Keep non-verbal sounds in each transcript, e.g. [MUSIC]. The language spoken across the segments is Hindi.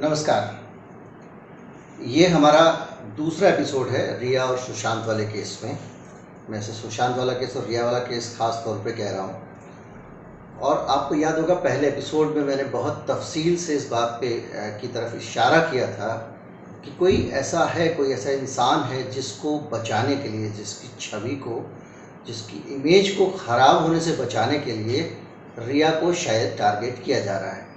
नमस्कार। ये हमारा दूसरा एपिसोड है रिया और सुशांत वाले केस में। मैं से सुशांत वाला केस और रिया वाला केस खास तौर पे कह रहा हूँ। और आपको याद होगा, पहले एपिसोड में मैंने बहुत तफसील से इस बात पे की तरफ़ इशारा किया था कि कोई ऐसा है, कोई ऐसा इंसान है जिसको बचाने के लिए, जिसकी छवि को, जिसकी इमेज को ख़राब होने से बचाने के लिए रिया को शायद टारगेट किया जा रहा है।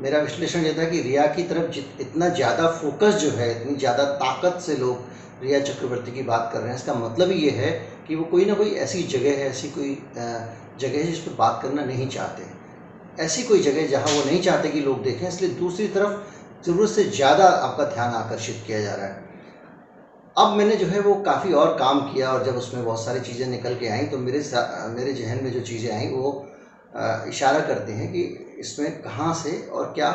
मेरा विश्लेषण ये था कि रिया की तरफ़ जित, इतना ज़्यादा फोकस जो है, इतनी ज़्यादा ताकत से लोग रिया चक्रवर्ती की बात कर रहे हैं, इसका मतलब ये है कि वो कोई ना कोई ऐसी जगह है, ऐसी कोई जगह है जिस पर बात करना नहीं चाहते। ऐसी कोई जगह जहाँ वो नहीं चाहते कि लोग देखें, इसलिए दूसरी तरफ़ ज़रूरत से ज़्यादा आपका ध्यान आकर्षित किया जा रहा है। अब मैंने जो है वो काफ़ी और काम किया और जब उसमें बहुत सारी चीज़ें निकल के आई तो मेरे मेरे जहन में जो चीज़ें आई, वो इशारा करते हैं कि इसमें कहाँ से और क्या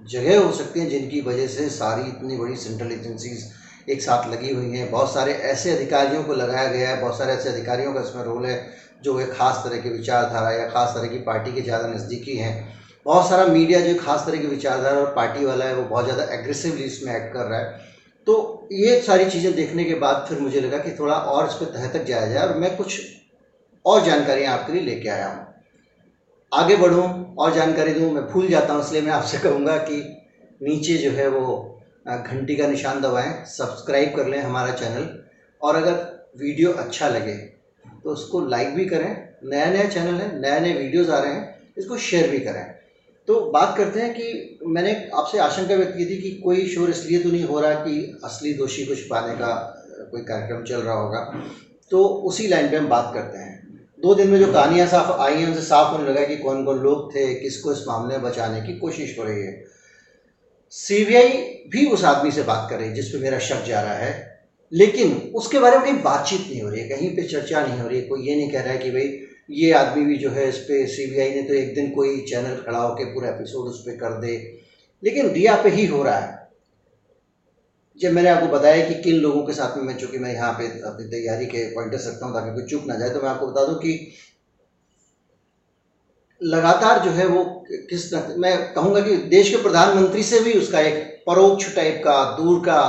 जगह हो सकती हैं जिनकी वजह से सारी इतनी बड़ी सेंट्रल एजेंसीज एक साथ लगी हुई हैं? बहुत सारे ऐसे अधिकारियों को लगाया गया है, बहुत सारे ऐसे अधिकारियों का इसमें रोल है जो एक ख़ास तरह की विचारधारा या ख़ास तरह की पार्टी के ज़्यादा नज़दीकी हैं। बहुत सारा मीडिया जो खास तरह की विचारधारा और पार्टी वाला है, वो बहुत ज़्यादा एग्रेसिवली इसमें एक्ट कर रहा है। तो ये सारी चीज़ें देखने के बाद फिर मुझे लगा कि थोड़ा और इस पर तह तक जाया जाए और मैं कुछ और जानकारियाँ आपके लिए लेके आया हूँ। आगे बढ़ूँ, और जानकारी दूँ, मैं भूल जाता हूँ, इसलिए मैं आपसे कहूँगा कि नीचे जो है वो घंटी का निशान दबाएँ, सब्सक्राइब कर लें हमारा चैनल, और अगर वीडियो अच्छा लगे तो उसको लाइक भी करें नया नया चैनल है नए नए वीडियोज़ आ रहे हैं, इसको शेयर भी करें। तो बात करते हैं कि मैंने आपसे आशंका व्यक्त की थी कि कोई शोर इसलिए तो नहीं हो रहा कि असली दोषी को छुपाने का कोई कार्यक्रम चल रहा होगा। तो उसी लाइन पे हम बात करते हैं। दो दिन में जो कहानियाँ साफ़ आई हैं, उनसे साफ़ होने लगा कि कौन कौन लोग थे, किसको इस मामले में बचाने की कोशिश हो रही है। सीबीआई भी उस आदमी से बात कर रही है, जिस पर मेरा शक जा रहा है। लेकिन उसके बारे में कहीं बातचीत नहीं हो रही है, कहीं पे चर्चा नहीं हो रही है। कोई ये नहीं कह रहा है कि भाई, ये आदमी भी जो है इस पर सी ने तो एक दिन कोई चैनल खड़ा होकर पूरा एपिसोड उस पर कर दे। लेकिन रिया पे ही हो रहा है। जब मैंने आपको बताया कि किन लोगों के साथ में मैं चूँकि मैं यहाँ पे अपनी तैयारी के पॉइंटर सकता हूँ ताकि कोई चुप ना जाए तो मैं आपको बता दूँ कि लगातार जो है वो किस मैं कहूँगा कि देश के प्रधानमंत्री से भी उसका एक परोक्ष टाइप का, दूर का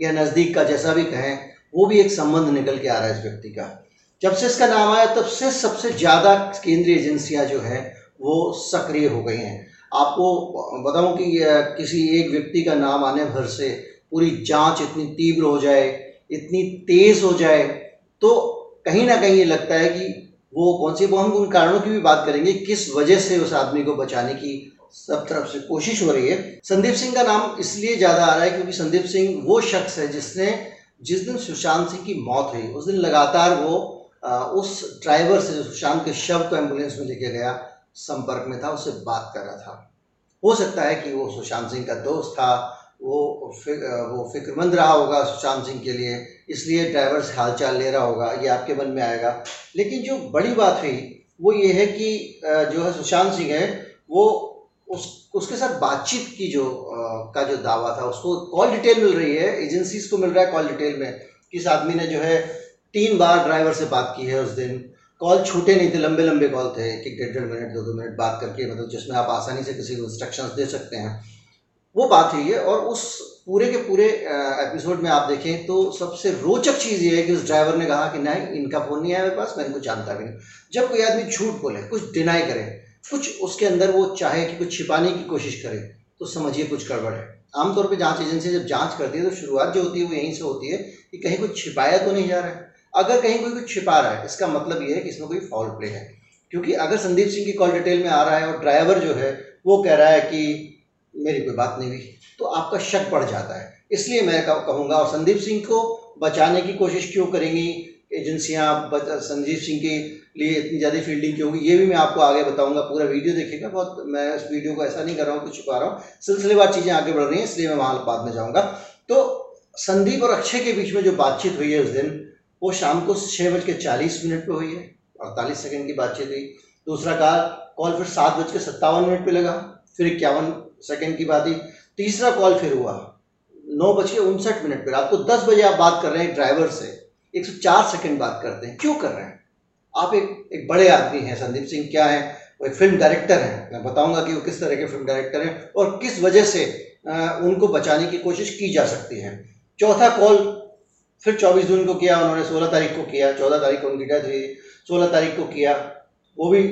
या नज़दीक का जैसा भी कहें, वो भी एक संबंध निकल के आ रहा है इस व्यक्ति का। जब से इसका नाम आया, तब से सबसे ज़्यादा केंद्रीय एजेंसियाँ जो हैं, वो सक्रिय हो गई हैं। आपको बताऊँ कि किसी एक व्यक्ति का नाम आने भर से पूरी जाँच इतनी तीव्र हो जाए इतनी तेज हो जाए तो कहीं ना कहीं ये लगता है कि वो कौन सी वो हम उन कारणों की भी बात करेंगे किस वजह से उस आदमी को बचाने की सब तरफ़ से कोशिश हो रही है। संदीप सिंह का नाम इसलिए ज़्यादा आ रहा है क्योंकि संदीप सिंह वो शख्स है जिसने जिस दिन सुशांत सिंह की मौत हुई उस दिन लगातार वो आ, उस ड्राइवर से सुशांत के शव को एंबुलेंस में लेके गया संपर्क में था उससे बात कर रहा था। हो सकता है कि वो सुशांत सिंह का दोस्त था वो फिक, वो फिक्रमंद रहा होगा सुशांत सिंह के लिए इसलिए ड्राइवर से हालचाल ले रहा होगा ये आपके मन में आएगा। लेकिन जो बड़ी बात हुई वो ये है कि जो है सुशांत सिंह है वो उस उसके साथ बातचीत की जो का जो दावा था उसको कॉल डिटेल मिल रही है एजेंसीज को मिल रहा है कॉल डिटेल में किस आदमी ने जो है तीन बार ड्राइवर से बात की है उस दिन। कॉल छूटे नहीं थे लंबे लंबे कॉल थे कि डेढ़ डेढ़ मिनट दो दो मिनट बात करके मतलब जिसमें आप आसानी से किसी को इंस्ट्रक्शंस दे सकते हैं। वो बात है और उस पूरे के पूरे एपिसोड में आप देखें तो सबसे रोचक चीज़ ये है कि उस ड्राइवर ने कहा कि नहीं, इनका फ़ोन नहीं आया मेरे पास, मैं इनको जानता भी नहीं। जब कोई आदमी झूठ बोले, कुछ डिनाई करे, कुछ उसके अंदर वो चाहे कि कुछ छिपाने की कोशिश करे तो समझिए कुछ गड़बड़ है। आमतौर पर जाँच एजेंसी जब जाँच करती है तो शुरुआत जो होती है वो यहीं से होती है कि कहीं कुछ छिपाया तो नहीं जा रहा है। अगर कहीं कोई कुछ छिपा रहा है, इसका मतलब ये है कि इसमें कोई फॉल प्ले है। क्योंकि अगर संदीप सिंह की कॉल डिटेल में आ रहा है और ड्राइवर जो है वो कह रहा है कि मेरी कोई बात नहीं हुई। तो आपका शक बढ़ जाता है। इसलिए मैं कहूँगा, और संदीप सिंह को बचाने की कोशिश क्यों करेंगी? एजेंसियाँ संदीप सिंह के लिए इतनी ज़्यादा फील्डिंग क्यों होगी? ये भी मैं आपको आगे बताऊँगा, पूरा वीडियो देखेगा बहुत, मैं इस वीडियो को ऐसा नहीं कर रहा हूँ कुछ छुपा रहा हूँ। सिलसिलेवार चीज़ें आगे बढ़ रही हैं, इसलिए मैं वहाँ बाद में जाऊँगा। तो संदीप और अक्षय के बीच में जो बातचीत हुई है उस दिन, वो शाम को छः बज के चालीस मिनट पर हुई है। अड़तालीस सेकेंड की बातचीत हुई। दूसरा कॉल कॉल फिर सात बज के सत्तावन मिनट पर लगा, फिर इक्यावन सेकेंड की बात ही। तीसरा कॉल फिर हुआ। नौ बज के उनसठ मिनट पर रात को दस बजे आप बात कर रहे हैं ड्राइवर से। एक सौ चार सेकेंड बात करते हैं। क्यों कर रहे हैं? आप एक एक बड़े आदमी हैं, संदीप सिंह क्या है? वो एक फ़िल्म डायरेक्टर हैं। मैं बताऊँगा कि वो किस तरह के फ़िल्म डायरेक्टर हैं और किस वजह से उनको बचाने की कोशिश की जा सकती है। चौथा कॉल फिर 24 जून को किया उन्होंने 16 तारीख को किया। 14 तारीख को उनकी डेथ हुई 16 तारीख को किया। वो भी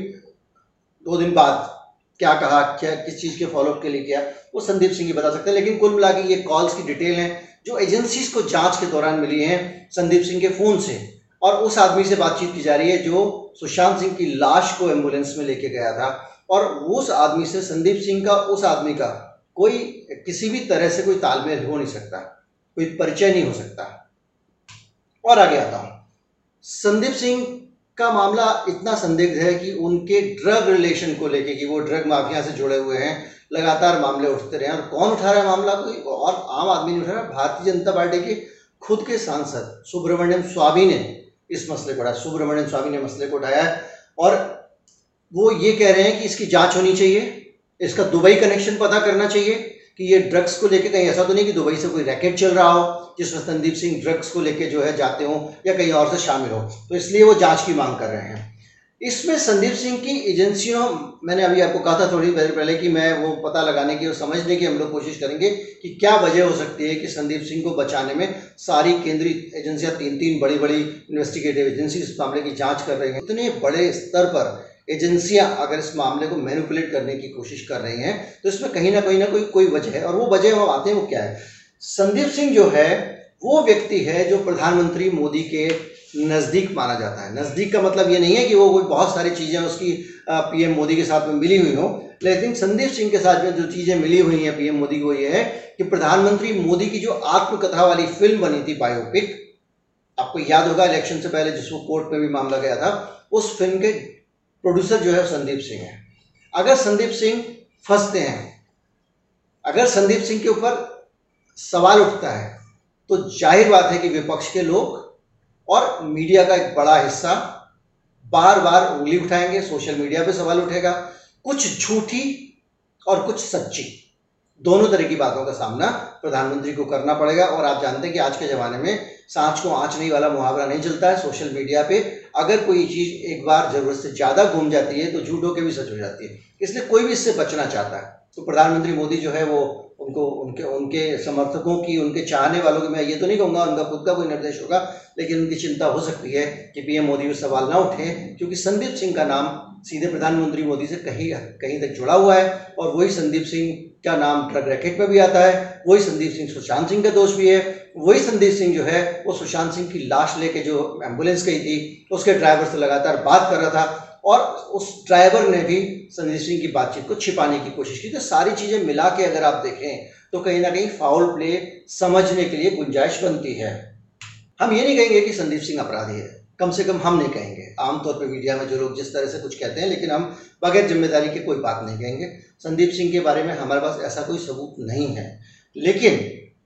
दो दिन बाद। क्या कहा, क्या, किस चीज़ के फॉलोअप के लिए किया, वो संदीप सिंह ही बता सकते हैं। लेकिन कुल मिला ये कॉल्स की डिटेल हैं, जो एजेंसीज को जाँच के दौरान मिली हैं संदीप सिंह के फ़ोन से। और उस आदमी से बातचीत की जा रही है जो सुशांत सिंह की लाश को एंबुलेंस में लेके गया था। और उस आदमी से, संदीप सिंह का, उस आदमी का कोई, किसी भी तरह से कोई तालमेल हो नहीं सकता, कोई परिचय नहीं हो सकता। और आगे आता हूँ। संदीप सिंह का मामला इतना संदिग्ध है कि उनके ड्रग रिलेशन को लेके कि वो ड्रग माफिया से जुड़े हुए हैं, लगातार मामले उठते रहे हैं। और कौन उठा रहा है मामला? कोई और आम आदमी नहीं उठा रहा। भारतीय जनता पार्टी के खुद के सांसद सुब्रमण्यम स्वामी ने इस मसले को उठाया। सुब्रमण्यम स्वामी ने मसले को उठाया है। और वो ये कह रहे हैं कि इसकी जाँच होनी चाहिए, इसका दुबई कनेक्शन पता करना चाहिए। कि ये ड्रग्स को लेके कहीं ऐसा तो नहीं कि दुबई से कोई रैकेट चल रहा हो जिसमें संदीप सिंह ड्रग्स को लेके जो है जाते हो या कहीं और से शामिल हो। तो इसलिए वो जाँच की मांग कर रहे हैं। इसमें संदीप सिंह की एजेंसियों, मैंने अभी आपको कहा था थोड़ी देर पहले कि मैं वो पता लगाने की और समझने की हम लोग कोशिश करेंगे कि क्या वजह हो सकती है कि संदीप सिंह को बचाने में सारी केंद्रीय एजेंसियाँ तीन तीन बड़ी बड़ी इन्वेस्टिगेटिव एजेंसी इस मामले की जाँच कर रही हैं। इतने बड़े स्तर पर एजेंसियाँ अगर इस मामले को मैनिपुलेट करने की कोशिश कर रही हैं तो इसमें कहीं ना कहीं ना कोई कोई वजह है। और वो वजह हम आते हैं, वो क्या है? संदीप सिंह जो है, वो व्यक्ति है जो प्रधानमंत्री मोदी के नज़दीक माना जाता है। नज़दीक का मतलब ये नहीं है कि वो कोई बहुत सारी चीज़ें उसकी पीएम मोदी के साथ में मिली हुई हो। लेकिन संदीप सिंह के साथ में जो चीज़ें मिली हुई हैं पीएम मोदी को, ये है कि प्रधानमंत्री मोदी की जो आत्मकथा वाली फ़िल्म बनी थी बायोपिक आपको याद होगा, इलेक्शन से पहले जिसको कोर्ट में भी मामला गया था, उस फ़िल्म के प्रोड्यूसर जो है संदीप सिंह है। अगर संदीप सिंह फंसते हैं, अगर संदीप सिंह के ऊपर सवाल उठता है तो ज़ाहिर बात है कि विपक्ष के लोग और मीडिया का एक बड़ा हिस्सा बार बार उंगली उठाएँगे, सोशल मीडिया पे सवाल उठेगा। कुछ झूठी और कुछ सच्ची, दोनों तरह की बातों का सामना प्रधानमंत्री को करना पड़ेगा। और आप जानते हैं कि आज के ज़माने में सांच को आँच नहीं वाला मुहावरा नहीं चलता है। सोशल मीडिया पे अगर कोई चीज़ एक बार ज़रूरत से ज़्यादा घूम जाती है तो झूठ होकर भी सच हो जाती है। इसलिए कोई भी इससे बचना चाहता है। तो प्रधानमंत्री मोदी जो है वो उनको, उनके उनके समर्थकों की, उनके चाहने वालों की, मैं ये तो नहीं कहूँगा, उनका खुद का कोई निर्देश होगा, लेकिन उनकी चिंता हो सकती है कि पीएम मोदी पर सवाल ना उठे, क्योंकि संदीप सिंह का नाम सीधे प्रधानमंत्री मोदी से कहीं कहीं तक जुड़ा हुआ है, और वही संदीप सिंह का नाम ट्रक रैकेट में भी आता है, वही संदीप सिंह सुशांत सिंह का दोस्त भी है वही संदीप सिंह जो है, वो सुशांत सिंह की लाश लेके जो एंबुलेंस गई थी, उसके ड्राइवर से लगातार बात कर रहा था और उस ड्राइवर ने भी संदीप सिंह की बातचीत को छिपाने की कोशिश की। तो सारी चीज़ें मिला के अगर आप देखें तो कहीं ना कहीं फाउल प्ले समझने के लिए गुंजाइश बनती है। हम ये नहीं कहेंगे कि संदीप सिंह अपराधी है। कम से कम हम नहीं कहेंगे। आमतौर पर मीडिया में जो लोग जिस तरह से कुछ कहते हैं, लेकिन हम बगैर ज़िम्मेदारी के कोई बात नहीं कहेंगे। संदीप सिंह के बारे में हमारे पास ऐसा कोई सबूत नहीं है। लेकिन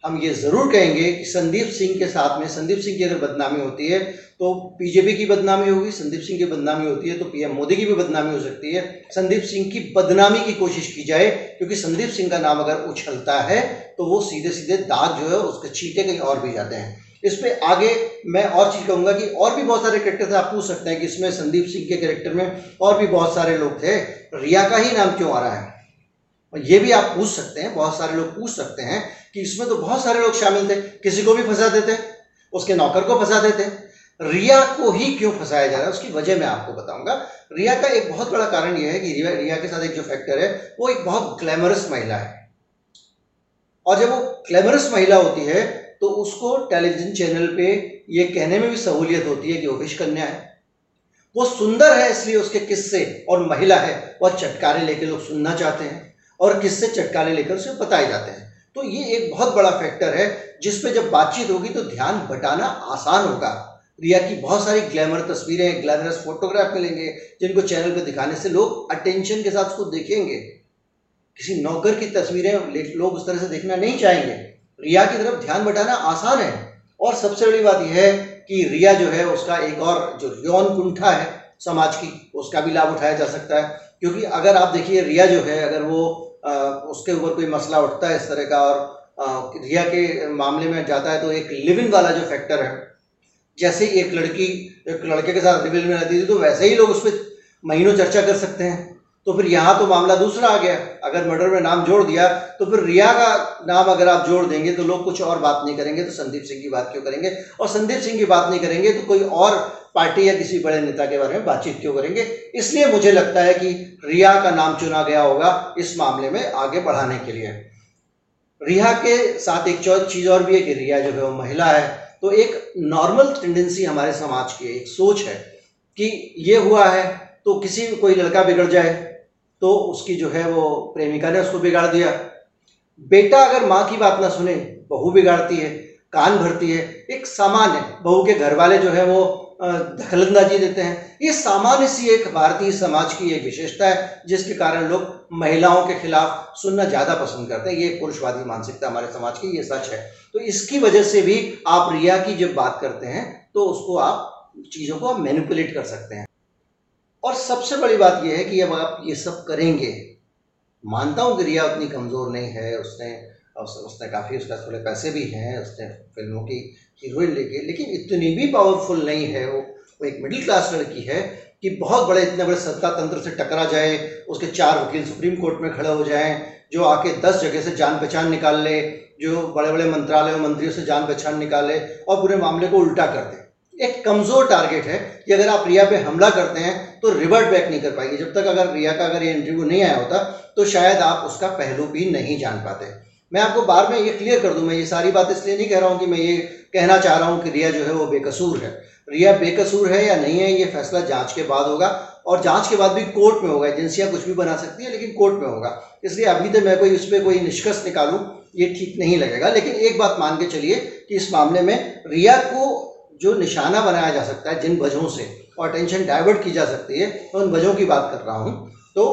हम ये ज़रूर कहेंगे कि संदीप सिंह के साथ में, संदीप सिंह की अगर बदनामी होती है तो बीजेपी की बदनामी होगी, संदीप सिंह की बदनामी होती है तो पीएम मोदी की भी बदनामी हो सकती है। संदीप सिंह की बदनामी की कोशिश की जाए, क्योंकि संदीप सिंह का नाम अगर उछलता है तो वो सीधे सीधे दाग जो है, उसके छीटे कहीं और भी जाते हैं। इस पर आगे मैं और चीज़ कहूँगा कि और भी बहुत सारे करेक्टर थे आप पूछ सकते हैं कि इसमें संदीप सिंह के करेक्टर में और भी बहुत सारे लोग थे। रिया का ही नाम क्यों आ रहा है? ये भी आप पूछ सकते हैं, बहुत सारे लोग पूछ सकते हैं कि इसमें तो बहुत सारे लोग शामिल थे। किसी को भी फंसा देते, उसके नौकर को फंसा देते। रिया को ही क्यों फंसाया जा रहा है, उसकी वजह मैं आपको बताऊँगा। रिया का एक बहुत बड़ा कारण यह है कि रिया रिया के साथ एक जो फैक्टर है, वो एक बहुत ग्लैमरस महिला है। और जब वो ग्लैमरस महिला होती है तो उसको टेलीविज़न चैनल पे ये कहने में भी सहूलियत होती है कि वो कन्या है। वो सुंदर है इसलिए उसके किस्से और महिला है वह चटकारे लेके लोग सुनना चाहते हैं। और किससे चटकारे लेकर उसे बताए जाते हैं। तो ये एक बहुत बड़ा फैक्टर है जिसपे जब बातचीत होगी तो ध्यान बटाना आसान होगा। रिया की बहुत सारी ग्लैमर तस्वीरें ग्लैमरस फोटोग्राफ मिलेंगे, जिनको चैनल पे दिखाने से लोग अटेंशन के साथ उसको देखेंगे। किसी नौकर की तस्वीरें लोग उस तरह से देखना नहीं चाहेंगे। रिया की तरफ़ ध्यान बटाना आसान है। और सबसे बड़ी बात यह है कि रिया जो है, उसका एक और जो यौन कुंठा है, समाज की, उसका भी लाभ उठाया जा सकता है। क्योंकि अगर आप देखिए, रिया जो है, अगर वो उसके ऊपर कोई मसला उठता है इस तरह का और रिया के मामले में जाता है तो एक लिविंग वाला जो फैक्टर है, जैसे ही एक लड़की, एक लड़के के साथ रिविल में रहती थी तो वैसे ही लोग उस पर महीनों चर्चा कर सकते हैं। तो फिर यहाँ तो मामला दूसरा आ गया। अगर मर्डर में नाम जोड़ दिया तो फिर रिया का नाम अगर आप जोड़ देंगे तो लोग कुछ और बात नहीं करेंगे तो संदीप सिंह की बात क्यों करेंगे? और संदीप सिंह की बात नहीं करेंगे तो कोई और पार्टी या किसी बड़े नेता के बारे में बातचीत क्यों करेंगे? इसलिए मुझे लगता है कि रिया का नाम चुना गया होगा इस मामले में आगे बढ़ाने के लिए। रिया के साथ एक चीज़ और भी है कि रिया जो है वो महिला है। तो एक नॉर्मल टेंडेंसी हमारे समाज की एक सोच है कि ये हुआ है तो किसी, कोई लड़का बिगड़ जाए तो उसकी जो है वो प्रेमिका ने उसको बिगाड़ दिया। बेटा अगर माँ की बात ना सुने, बहू बिगाड़ती है, कान भरती है, एक सामान्य, बहू के घर वाले जो है वो दखलंदाजी देते हैं। ये सामान्य सी एक भारतीय समाज की एक विशेषता है, जिसके कारण लोग महिलाओं के खिलाफ सुनना ज़्यादा पसंद करते हैं। ये पुरुषवादी मानसिकता हमारे समाज की, ये सच है। तो इसकी वजह से भी आप रिया की जब बात करते हैं तो उसको आप चीज़ों को आप मैनिपुलेट कर सकते हैं। और सबसे बड़ी बात यह है कि अब आप ये सब करेंगे, मानता हूँ कि रिया उतनी कमज़ोर नहीं है, उसने उसने काफ़ी, उसके थोड़े पैसे भी हैं, उसने फ़िल्मों की हीरोइन लेके, लेकिन इतनी भी पावरफुल नहीं है वो वो एक मिडिल क्लास लड़की है कि बहुत बड़े, इतने बड़े सत्ता तंत्र से टकरा जाए, उसके चार वकील सुप्रीम कोर्ट में खड़े हो जाएँ, जो आके दस जगह से जान पहचान निकाल ले, जो बड़े बड़े मंत्रालय और मंत्रियों से जान पहचान निकाले और पूरे मामले को उल्टा कर दे। एक कमज़ोर टारगेट है कि अगर आप रिया पे हमला करते हैं तो रिवर्ट बैक नहीं कर पाएँगे। जब तक अगर रिया का अगर ये इंटरव्यू नहीं आया होता तो शायद आप उसका पहलू भी नहीं जान पाते। मैं आपको बार में ये क्लियर कर दूँ, मैं ये सारी बात इसलिए नहीं कह रहा हूँ कि मैं ये कहना चाह रहा हूँ कि रिया जो है वो बेकसूर है। रिया बेकसूर है या नहीं है, ये फैसला जाँच के बाद होगा और जाँच के बाद भी कोर्ट में होगा एजेंसियाँ कुछ भी बना सकती है, लेकिन कोर्ट में होगा। इसलिए अभी तक मैं कोई उस पर कोई निष्कर्ष निकालूं, ये ठीक नहीं लगेगा। लेकिन एक बात मान के चलिए कि इस मामले में रिया को जो निशाना बनाया जा सकता है जिन वजहों से और अटेंशन डाइवर्ट की जा सकती है, मैं उन वजहों की बात कर रहा हूँ। तो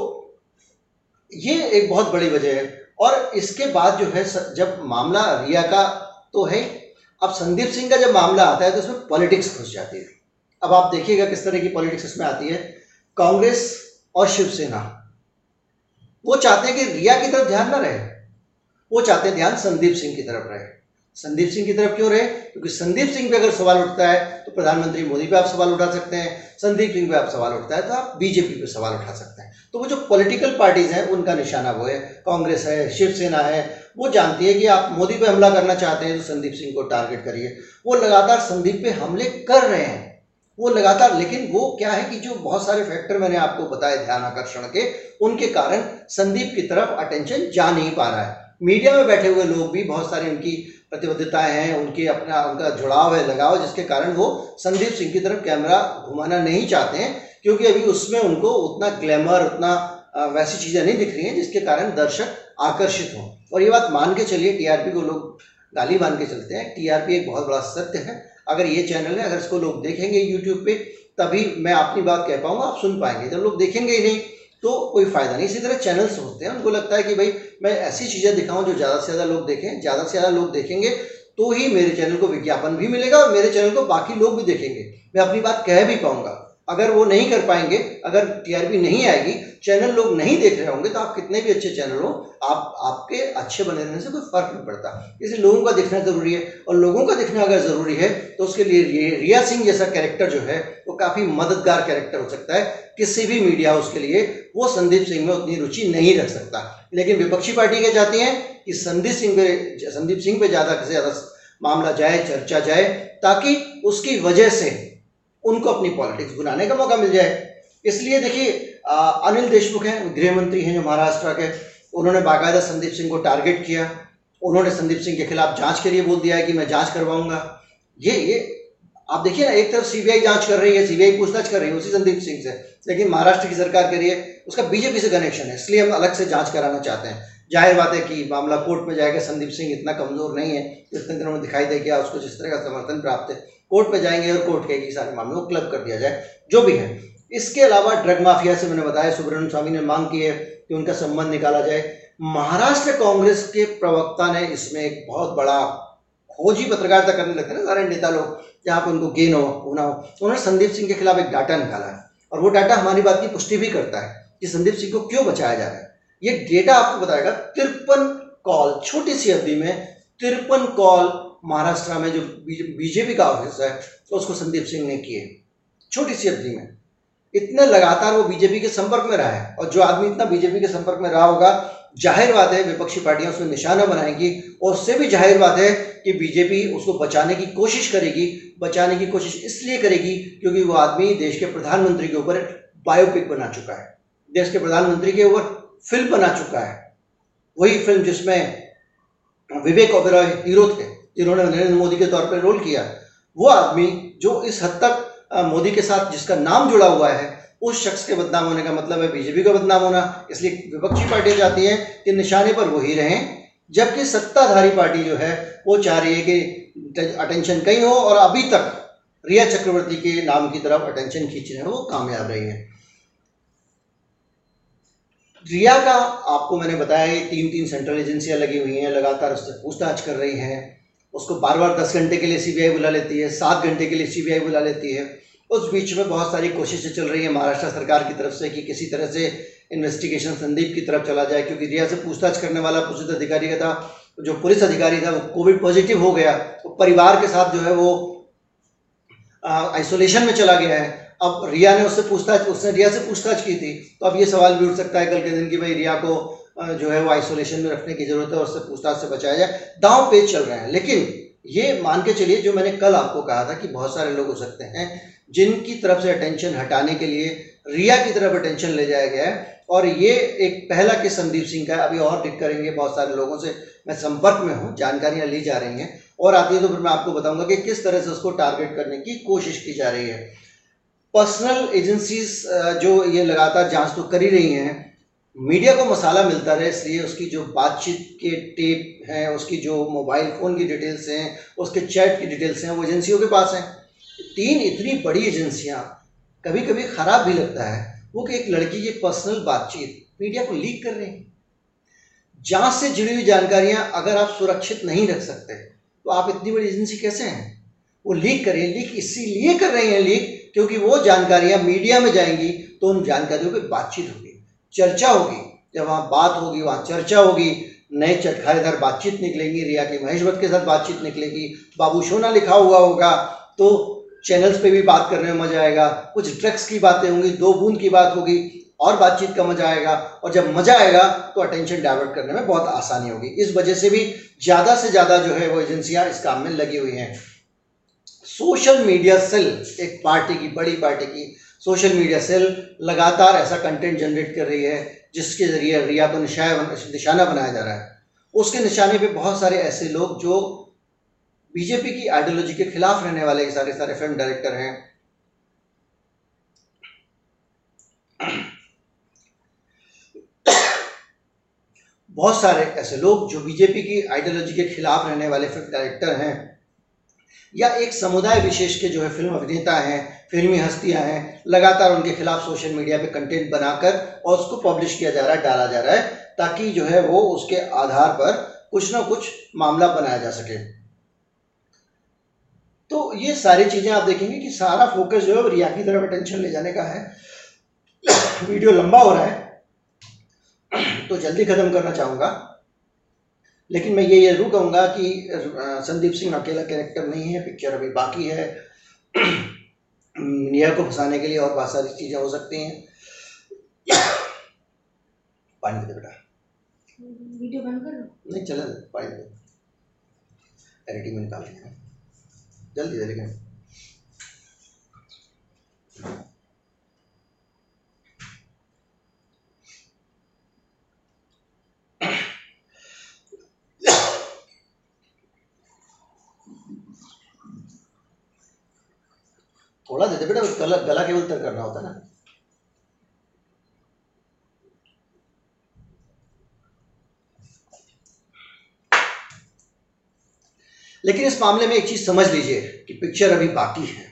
ये एक बहुत बड़ी वजह है। और इसके बाद जो है जब मामला रिया का तो है, अब संदीप सिंह का जब मामला आता है तो उसमें पॉलिटिक्स घुस जाती है। अब आप देखिएगा किस तरह की पॉलिटिक्स इसमें आती है। कांग्रेस और शिवसेना, वो चाहते हैं कि रिया की तरफ़ ध्यान ना रहे। वो चाहते हैं ध्यान संदीप सिंह की तरफ़ रहे। संदीप सिंह की तरफ़ क्यों रहे? क्योंकि संदीप सिंह पे अगर सवाल उठता है तो प्रधानमंत्री मोदी पे आप सवाल उठा सकते हैं, संदीप सिंह पे आप सवाल उठता है तो आप बीजेपी पे सवाल उठा सकते हैं। तो वो जो पॉलिटिकल पार्टीज़ हैं, उनका निशाना वो है। कांग्रेस है, शिवसेना है, वो जानती है कि आप मोदी पे हमला करना चाहते हैं तो संदीप सिंह को टारगेट करिए। वो लगातार संदीप पे हमले कर रहे हैं। वो लगातार, लेकिन वो क्या है कि जो बहुत सारे फैक्टर मैंने आपको बताए ध्यान आकर्षण के, उनके कारण संदीप की तरफ़ अटेंशन जा नहीं पा रहा है। मीडिया में बैठे हुए लोग भी बहुत सारी उनकी प्रतिबद्धताएँ हैं, उनके अपना, उनका जुड़ाव है, लगाव, जिसके कारण वो संदीप सिंह की तरफ़ कैमरा घुमाना नहीं चाहते हैं, क्योंकि अभी उसमें उनको उतना ग्लैमर उतना वैसी चीज़ें नहीं दिख रही हैं, जिसके कारण दर्शक आकर्षित हों। और ये बात मान के चलिए, टीआरपी को लोग गाली मान के चलते हैं। टीआरपी एक बहुत बड़ा सत्य है। अगर ये चैनल है, अगर इसको लोग देखेंगे यूट्यूब पे, तभी मैं अपनी बात कह पाऊँगा, आप सुन पाएँगे। जब लोग देखेंगे ही नहीं तो कोई फ़ायदा नहीं। इसी तरह चैनल्स होते हैं। उनको लगता है कि भाई, मैं ऐसी चीज़ें दिखाऊँ जो ज़्यादा से ज़्यादा लोग देखें, ज़्यादा से ज़्यादा लोग देखेंगे तो ही मेरे चैनल को विज्ञापन भी मिलेगा और मेरे चैनल को बाकी लोग भी देखेंगे। मैं अपनी बात कह भी पाऊँगा। अगर वो नहीं कर पाएँगे, अगर टीआरपी नहीं आएगी चैनल लोग नहीं देख रहे होंगे तो आप कितने भी अच्छे चैनल हो, आप, आपके अच्छे बने रहने से कोई फ़र्क नहीं पड़ता। इसलिए लोगों का दिखना ज़रूरी है, और लोगों का दिखना अगर ज़रूरी है तो उसके लिए रिया सिंह जैसा कैरेक्टर जो है, वो काफ़ी मददगार कैरेक्टर हो सकता है। किसी भी मीडिया उसके लिए, वो संदीप सिंह में उतनी रुचि नहीं रख सकता। लेकिन विपक्षी पार्टी क्या चाहती है कि संदीप सिंह पे, संदीप सिंह पे ज़्यादा से ज़्यादा मामला जाए, चर्चा जाए, ताकि उसकी वजह से उनको अपनी पॉलिटिक्स बुलाने का मौका मिल जाए। इसलिए देखिए अनिल देशमुख हैं गृह मंत्री हैं जो महाराष्ट्र के। उन्होंने बाकायदा संदीप सिंह को टारगेट किया। उन्होंने संदीप सिंह के खिलाफ जाँच के लिए बोल दिया है कि मैं जाँच करवाऊँगा। ये ये, आप देखिए ना, एक तरफ़ सीबीआई जाँच कर रही है, सीबीआई पूछताछ कर रही है, उसी संदीप सिंह से। लेकिन महाराष्ट्र की सरकार रही है उसका बीजेपी से कनेक्शन है, इसलिए हम अलग से जाँच कराना चाहते हैं। ज़ाहिर बात है कि मामला कोर्ट में जाएगा, संदीप सिंह इतना कमज़ोर नहीं है, इतने दिनों में दिखाई दे गया उसको जिस तरह का समर्थन प्राप्त है कोर्ट में जाएँगे और कोर्ट के सारे मामले को क्लब कर दिया जाए, जो भी है। इसके अलावा ड्रग माफिया से मैंने बताया, सुब्रमण्यम स्वामी ने मांग की है कि उनका संबंध निकाला जाए। महाराष्ट्र कांग्रेस के प्रवक्ता ने इसमें एक बहुत बड़ा खोजी पत्रकारिता करने लगते हैं सारे नेता लोग, जहाँ पर उनको गेन हो होना हो। उन्होंने संदीप सिंह के खिलाफ एक डाटा निकाला है, और वो डाटा हमारी बात की पुष्टि भी करता है कि संदीप सिंह को क्यों बचाया जा रहा है। ये डेटा आपको बताएगा, तिरपन कॉल, छोटी सी अवधि में तिरपन कॉल महाराष्ट्र में जो बीजेपी का ऑफ़िस है तो उसको संदीप सिंह ने किए। छोटी सी अवधि में। इतने लगातार वो बीजेपी के संपर्क में रहा है, और जो आदमी इतना बीजेपी के संपर्क में रहा होगा, ज़ाहिर बात है विपक्षी पार्टियाँ उसमें निशाना बनाएँगी, और उससे भी ज़ाहिर बात है कि बीजेपी उसको बचाने की कोशिश करेगी, बचाने की कोशिश इसलिए करेगी क्योंकि वो आदमी देश के प्रधानमंत्री के ऊपर बायोपिक बना चुका है। देश के प्रधानमंत्री के ऊपर फ़िल्म बना चुका है। वही फ़िल्म जिसमें विवेक ओबेरॉय हीरो थे। जिन्होंने नरेंद्र मोदी के तौर पर रोल किया, वो आदमी जो इस हद तक मोदी के साथ जिसका नाम जुड़ा हुआ है, उस शख्स के बदनाम होने का मतलब है बीजेपी का बदनाम होना। इसलिए विपक्षी पार्टियाँ चाहती हैं कि निशाने पर वही रहें, जबकि सत्ताधारी पार्टी जो है, वो चाह रही है कि अटेंशन कहीं हो और अभी तक रिया चक्रवर्ती के नाम की तरफ़ अटेंशन खींच रहे हैं वो कामयाब रही है। रिया का आपको मैंने बताया तीन तीन सेंट्रल एजेंसियाँ लगी हुई हैं, लगातार पूछताछ कर रही हैं। उसको बार बार दस घंटे के लिए सीबीआई बुला लेती है, सात घंटे के लिए सीबीआई बुला लेती है। उस बीच में बहुत सारी कोशिशें चल रही है महाराष्ट्र सरकार की तरफ़ से कि किसी तरह से इन्वेस्टिगेशन संदीप की तरफ़ चला जाए, क्योंकि रिया से पूछताछ करने वाला पुलिस अधिकारी का था, जो पुलिस अधिकारी था, वो कोविड पॉजिटिव हो गया। तो परिवार के साथ जो है वो आइसोलेशन में चला गया है। अब रिया ने उससे पूछताछ, उसने रिया से पूछताछ की थी तो अब ये सवाल भी उठ सकता है कल के दिन की भाई रिया को जो है वो आइसोलेशन में रखने की ज़रूरत है और उससे पूछताछ से बचाया जाए। दांव पेज चल रहे हैं, लेकिन ये मान के चलिए, जो मैंने कल आपको कहा था कि बहुत सारे लोग हो सकते हैं, जिनकी तरफ़ से अटेंशन हटाने के लिए रिया की तरफ़ अटेंशन ले जाया गया है, और ये एक पहला किस संदीप सिंह का अभी और डिक करेंगे बहुत सारे लोगों से, मैं संपर्क में हूँ, जानकारियाँ ली जा रही हैं, और आती है तो फिर मैं आपको बताऊँगा कि किस तरह से उसको टारगेट करने की कोशिश की जा रही है। पर्सनल एजेंसीज जो ये लगातार जाँच तो कर ही रही हैं, मीडिया को मसाला मिलता रहे, इसलिए उसकी जो बातचीत के टेप हैं, उसकी जो मोबाइल फ़ोन की डिटेल्स हैं, उसके चैट की डिटेल्स हैं, वो एजेंसियों के पास हैं। तीन इतनी बड़ी एजेंसियाँ कभी कभी ख़राब भी लगता है, वो कि एक लड़की की पर्सनल बातचीत मीडिया को लीक कर रही है। जाँच से जुड़ी हुई जानकारियाँ अगर आप सुरक्षित नहीं रख सकते तो आप इतनी बड़ी एजेंसी कैसे हैं? वो लीक करें लीक इसीलिए कर रहे हैं लीक क्योंकि वो जानकारियाँ मीडिया में जाएँगी तो उन जानकारियों पर बातचीत होगी। चर्चा होगी। जब वहाँ बात होगी, वहाँ चर्चा होगी, नए चटखारेदार बातचीत निकलेंगी, रिया के महेश भट्ट के साथ बातचीत निकलेगी, बाबू सोना लिखा हुआ होगा तो चैनल्स पे भी बात करने में मज़ा आएगा, कुछ ड्रग्स की बातें होंगी, दो बूंद की बात होगी, और बातचीत का मज़ा आएगा, और जब मज़ा आएगा तो अटेंशन डाइवर्ट करने में बहुत आसानी होगी। इस वजह से भी ज़्यादा से ज़्यादा जो है वो एजेंसियाँ इस काम में लगी हुई हैं। सोशल मीडिया सेल, एक पार्टी की, बड़ी पार्टी की सोशल मीडिया सेल लगातार ऐसा कंटेंट जनरेट कर रही है, जिसके ज़रिए रिया को निशाना बनाया जा रहा है। उसके निशाने पे बहुत सारे ऐसे लोग जो बीजेपी की आइडियोलॉजी के खिलाफ रहने वाले सारे सारे फ़िल्म डायरेक्टर हैं। बहुत सारे ऐसे लोग जो बीजेपी की आइडियोलॉजी के खिलाफ रहने वाले फ़िल्म डायरेक्टर हैं। या एक समुदाय विशेष के जो है फ़िल्म अभिनेता हैं, फिल्मी हस्तियाँ हैं, लगातार उनके खिलाफ सोशल मीडिया पे कंटेंट बनाकर और उसको पब्लिश किया जा रहा है, डाला जा रहा है, ताकि जो है वो उसके आधार पर कुछ ना कुछ मामला बनाया जा सके। तो ये सारी चीज़ें आप देखेंगे कि सारा फोकस जो है रिया की तरफ़ अटेंशन ले जाने का है। [CLEARS THROAT] वीडियो लंबा हो रहा है। [CLEARS THROAT] तो जल्दी ख़त्म करना चाहूँगा। लेकिन मैं ये ज़रूर कहूँगा कि संदीप सिंह अकेला कैरेक्टर नहीं है पिक्चर अभी बाकी है। [CLEARS THROAT] निया को फंसाने के लिए और बहुत सारी चीज़ें हो सकती हैं। [COUGHS] पानी दे बेटा। वीडियो बंद कर लो नहीं चले पानी दे एडिटिंग में निकाल जल्दी जल्दी करें थोड़ा दे दे बेटा गला गला केवल तर करना होता है ना। लेकिन इस मामले में एक चीज़ समझ लीजिए कि पिक्चर अभी बाकी है।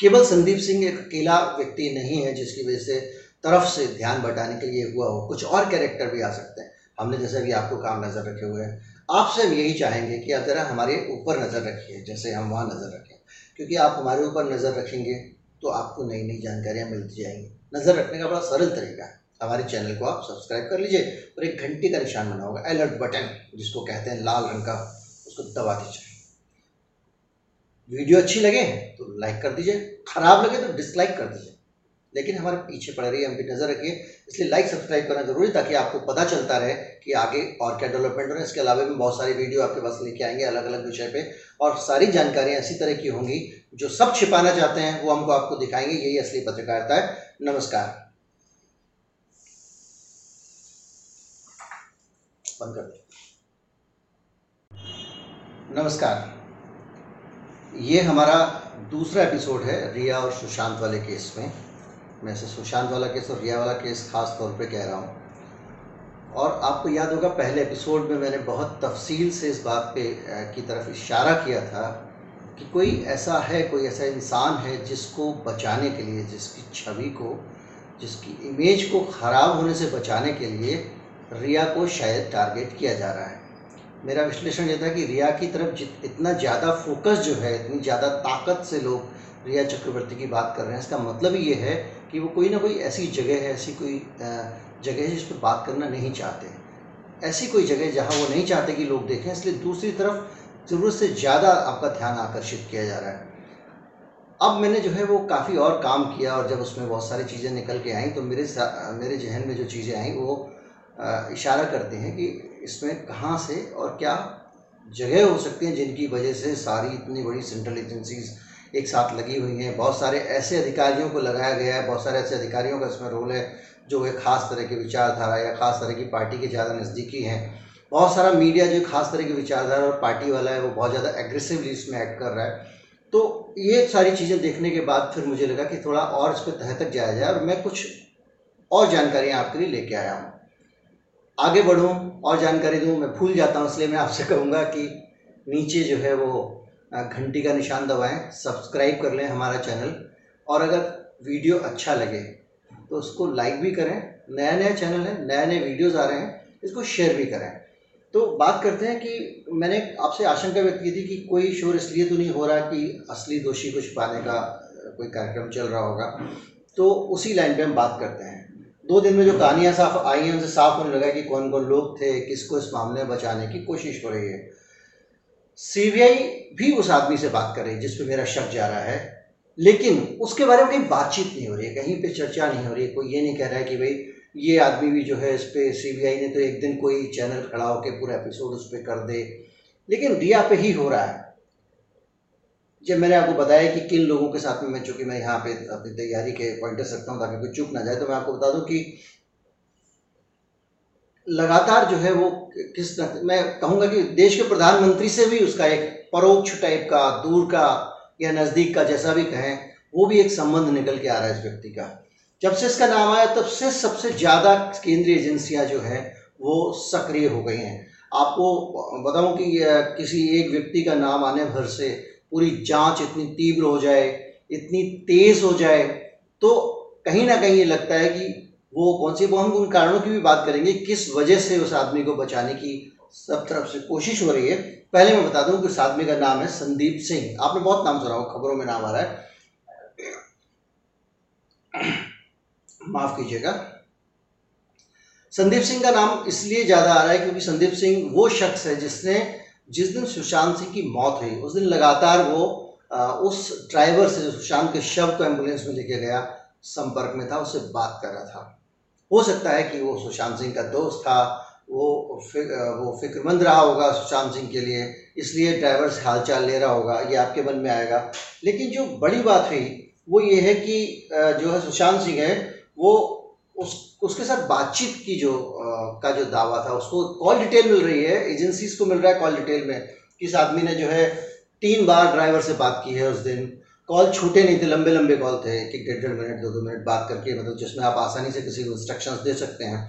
केवल संदीप सिंह एक अकेला व्यक्ति नहीं है, जिसकी वजह से तरफ़ से ध्यान बटाने के लिए हुआ हो। कुछ और कैरेक्टर भी आ सकते हैं। हमने जैसे अभी आपको काम नज़र रखे हुए हैं। आपसे हम यही चाहेंगे कि आप ज़रा हमारे ऊपर नज़र रखिए, जैसे हम वहाँ नज़र रखें। क्योंकि आप हमारे ऊपर नज़र रखेंगे तो आपको नई नई जानकारियाँ मिलती जाएँगी। नज़र रखने का बड़ा सरल तरीका है। हमारे चैनल को आप सब्सक्राइब कर लीजिए और एक घंटी का निशान बना होगा अलर्ट बटन जिसको कहते हैं लाल रंग का, उसको दबा दीजिए। वीडियो अच्छी लगे तो लाइक कर दीजिए, खराब लगे तो डिसलाइक कर दीजिए। लेकिन हमारे पीछे पड़ रही है हम भी नज़र रखिए। इसलिए लाइक सब्सक्राइब करना ज़रूरी ताकि आपको पता चलता रहे कि आगे और क्या डेवलपमेंट हो रहा है। इसके अलावा भी बहुत सारी वीडियो आपके पास लेके आएँगे अलग अलग विषय पे। और सारी जानकारियाँ इसी तरह की होंगी। जो सब छिपाना चाहते हैं, वो हमको आपको दिखाएँगे। यही असली पत्रकारिता है। नमस्कार। कर नमस्कार। ये हमारा दूसरा एपिसोड है रिया और सुशांत वाले केस में। मैं से सुशांत वाला केस और रिया वाला केस खास तौर पे कह रहा हूँ। और आपको याद होगा, पहले एपिसोड में मैंने बहुत तफसील से इस बात पे की तरफ़ इशारा किया था कि कोई ऐसा है, कोई ऐसा इंसान है जिसको बचाने के लिए, जिसकी छवि को, जिसकी इमेज को ख़राब होने से बचाने के लिए रिया को शायद टारगेट किया जा रहा है। मेरा विश्लेषण ये था कि रिया की तरफ़ जित, इतना ज़्यादा फोकस जो है, इतनी ज़्यादा ताकत से लोग रिया चक्रवर्ती की बात कर रहे हैं, इसका मतलब ये है कि वो कोई ना कोई ऐसी जगह है, ऐसी कोई जगह है जिस पर बात करना नहीं चाहते। ऐसी कोई जगह जहाँ वो नहीं चाहते कि लोग देखें, इसलिए दूसरी तरफ़ ज़रूरत से ज़्यादा आपका ध्यान आकर्षित किया जा रहा है। अब मैंने जो है वो काफ़ी और काम किया और जब उसमें बहुत सारी चीज़ें निकल के आई तो मेरे मेरे जहन में जो चीज़ें आई, वो इशारा करते हैं कि इसमें कहाँ से और क्या जगह हो सकती हैं जिनकी वजह से सारी इतनी बड़ी सेंट्रल एजेंसीज एक साथ लगी हुई हैं। बहुत सारे ऐसे अधिकारियों को लगाया गया है, बहुत सारे ऐसे अधिकारियों का इसमें रोल है, जो एक ख़ास तरह की विचारधारा या ख़ास तरह की पार्टी के ज़्यादा नज़दीकी हैं। बहुत सारा मीडिया जो खास तरह की विचारधारा और पार्टी वाला है, वो बहुत ज़्यादा एग्रेसिवली इसमें एक्ट कर रहा है। तो ये सारी चीज़ें देखने के बाद फिर मुझे लगा कि थोड़ा और इस पर तह तक जाया जाए और मैं कुछ और जानकारियाँ आपके लिए लेके आया हूँ। आगे बढ़ूँ, और जानकारी दूँ, मैं भूल जाता हूँ, इसलिए मैं आपसे कहूँगा कि नीचे जो है वो घंटी का निशान दबाएँ सब्सक्राइब कर लें हमारा चैनल और अगर वीडियो अच्छा लगे तो उसको लाइक भी करें। नया नया चैनल है नए नए वीडियोज़ आ रहे हैं, इसको शेयर भी करें। तो बात करते हैं कि मैंने आपसे आशंका व्यक्त की थी कि कोई शोर इसलिए तो नहीं हो रहा कि असली दोषी को छुपाने का, कोई कार्यक्रम चल रहा होगा। तो उसी लाइन पे हम बात करते हैं। दो दिन में जो कहानियाँ साफ़ आई हैं, उनसे साफ़ होने लगा कि कौन कौन लोग थे, किसको इस मामले में बचाने की कोशिश हो रही है। सीबीआई भी उस आदमी से बात कर जिस पे मेरा शक जा रहा है। लेकिन उसके बारे में कहीं बातचीत नहीं हो रही है, कहीं पे चर्चा नहीं हो रही है। कोई ये नहीं कह रहा है कि भाई, ये आदमी भी जो है इस पर सी ने तो एक दिन कोई चैनल खड़ा होकर पूरा एपिसोड उस पर कर दे। लेकिन रिया पे ही हो रहा है। जब मैंने आपको बताया कि किन लोगों के साथ में मैं चूँकि मैं यहाँ पे अपनी तैयारी के पॉइंटर सकता हूँ ताकि कोई चुप ना जाए तो मैं आपको बता दूँ कि लगातार जो है वो किस मैं कहूँगा कि देश के प्रधानमंत्री से भी उसका एक परोक्ष टाइप का, दूर का या नज़दीक का जैसा भी कहें, वो भी एक संबंध निकल के आ रहा है इस व्यक्ति का। जब से इसका नाम आया, तब से सबसे ज़्यादा केंद्रीय एजेंसियाँ जो हैं, वो सक्रिय हो गई हैं। आपको बताऊँ कि किसी एक व्यक्ति का नाम आने भर से पूरी जाँच इतनी तीव्र हो जाए, इतनी तेज हो जाए तो कहीं ना कहीं ये लगता है कि वो कौन सी वो हम उन कारणों की भी बात करेंगे किस वजह से उस आदमी को बचाने की सब तरफ़ से कोशिश हो रही है। पहले मैं बता दूँ कि उस आदमी का नाम है संदीप सिंह। आपने बहुत नाम सुना हो खबरों में नाम आ रहा है। माफ़ कीजिएगा। संदीप सिंह का नाम इसलिए ज़्यादा आ रहा है क्योंकि संदीप सिंह वो शख्स है जिसने जिस दिन सुशांत सिंह की मौत हुई उस दिन लगातार वो आ, उस ड्राइवर से जो सुशांत के शव को एंबुलेंस में लेके गया संपर्क में था उससे बात कर रहा था। हो सकता है कि वो सुशांत सिंह का दोस्त था वो फिक, वो फिक्रमंद रहा होगा सुशांत सिंह के लिए इसलिए ड्राइवर से हालचाल ले रहा होगा ये आपके मन में आएगा। लेकिन जो बड़ी बात हुई वो ये है कि जो है सुशांत सिंह है वो उस उसके साथ बातचीत की जो का जो दावा था उसको कॉल डिटेल मिल रही है एजेंसीज को मिल रहा है कॉल डिटेल में किस आदमी ने जो है तीन बार ड्राइवर से बात की है उस दिन। कॉल छूटे नहीं थे, लंबे लंबे कॉल थे, एक एक, डेढ़ डेढ़ मिनट, दो दो मिनट बात करके मतलब जिसमें आप आसानी से किसी को इंस्ट्रक्शंस दे सकते हैं।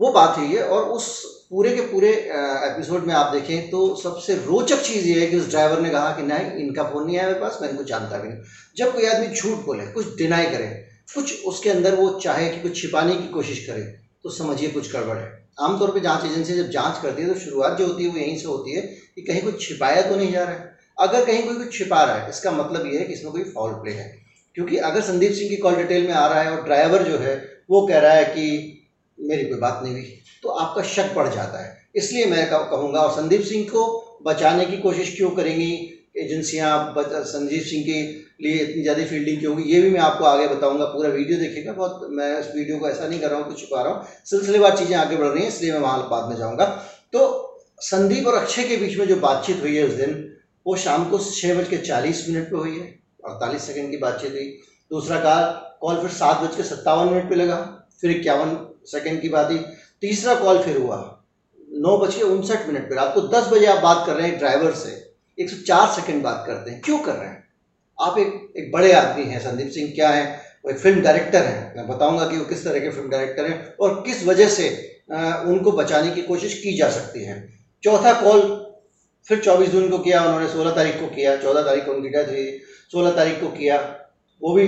वो बात हुई है और उस पूरे के पूरे एपिसोड में आप देखें तो सबसे रोचक चीज़ ये है कि उस ड्राइवर ने कहा कि नहीं, इनका फ़ोन नहीं आया मेरे पास मैं इनको जानता भी नहीं। जब कोई आदमी झूठ बोले, कुछ डिनाई करे, कुछ उसके अंदर वो चाहे कि कुछ छिपाने की कोशिश करे तो समझिए कुछ गड़बड़ है। आमतौर पर जाँच एजेंसी जब जाँच करती है तो शुरुआत जो होती है वो यहीं से होती है कि कहीं कुछ छिपाया तो नहीं जा रहा है। अगर कहीं कोई कुछ छिपा रहा है, इसका मतलब ये है कि इसमें कोई फॉल प्ले है। क्योंकि अगर संदीप सिंह की कॉल डिटेल में आ रहा है और ड्राइवर जो है, वो कह रहा है कि मेरी कोई बात नहीं हुई तो आपका शक बढ़ जाता है। इसलिए मैं कहूँगा, और संदीप सिंह को बचाने की कोशिश क्यों करेंगी? एजेंसियाँ संजीव सिंह के लिए इतनी ज़्यादा फील्डिंग की होगी? ये भी मैं आपको आगे बताऊँगा, पूरा वीडियो देखिएगा। बहुत, मैं इस वीडियो को ऐसा नहीं कर रहा हूँ कुछ छुपा रहा हूँ। सिलसिलेवार चीज़ें आगे बढ़ रही हैं, इसलिए मैं वहाँ बाद में जाऊँगा। तो संदीप और अक्षय के बीच में जो बातचीत हुई है उस दिन वो शाम को छः बज के चालीस मिनट पर हुई है, अड़तालीस सेकेंड की बातचीत हुई। दूसरा कॉल कॉल फिर सात बज के सत्तावन मिनट पर लगा, फिर इक्यावन सेकेंड की बात हुई। तीसरा कॉल फिर हुआ, नौ बज के उनसठ मिनट पर आपको दस बजे आप बात कर रहे हैं ड्राइवर से, एक सौ चार सेकेंड बात करते हैं। क्यों कर रहे हैं? आप एक एक बड़े आदमी हैं, संदीप सिंह क्या है? वो एक फ़िल्म डायरेक्टर हैं। मैं बताऊँगा कि वो किस तरह के फ़िल्म डायरेक्टर हैं और किस वजह से उनको बचाने की कोशिश की जा सकती है। चौथा कॉल फिर चौबीस जून को किया, उन्होंने सोलह तारीख को किया, चौदह तारीख को उनकी डेथ हुई, सोलह तारीख को किया। वो भी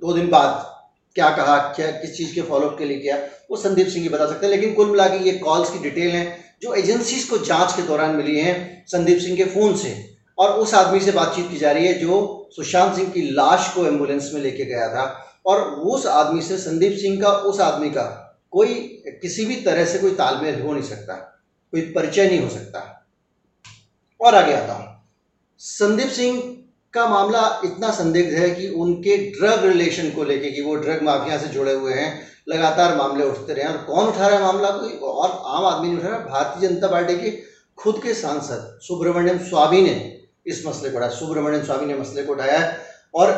दो दिन बाद क्या कहा, क्या, किस चीज़ के फॉलोअप के लिए किया, वो संदीप सिंह ही बता सकते हैं। लेकिन कुल मिला के ये कॉल्स की डिटेल हैं, जो एजेंसीज को जाँच के दौरान मिली हैं संदीप सिंह के फ़ोन से। और उस आदमी से बातचीत की जा रही है जो सुशांत सिंह की लाश को एंबुलेंस में लेके गया था। और उस आदमी से, संदीप सिंह का, उस आदमी का कोई, किसी भी तरह से कोई तालमेल हो नहीं सकता, कोई परिचय नहीं हो सकता। और आगे आता हूँ। संदीप सिंह का मामला इतना संदिग्ध है कि उनके ड्रग रिलेशन को लेके कि वो ड्रग माफिया से जुड़े हुए हैं, लगातार मामले उठते रहे हैं। और कौन उठा रहा है मामला? कोई और आम आदमी नहीं उठा रहा। भारतीय जनता पार्टी के खुद के सांसद सुब्रमण्यम स्वामी ने इस मसले को उठाया। सुब्रमण्यम स्वामी ने मसले को उठाया और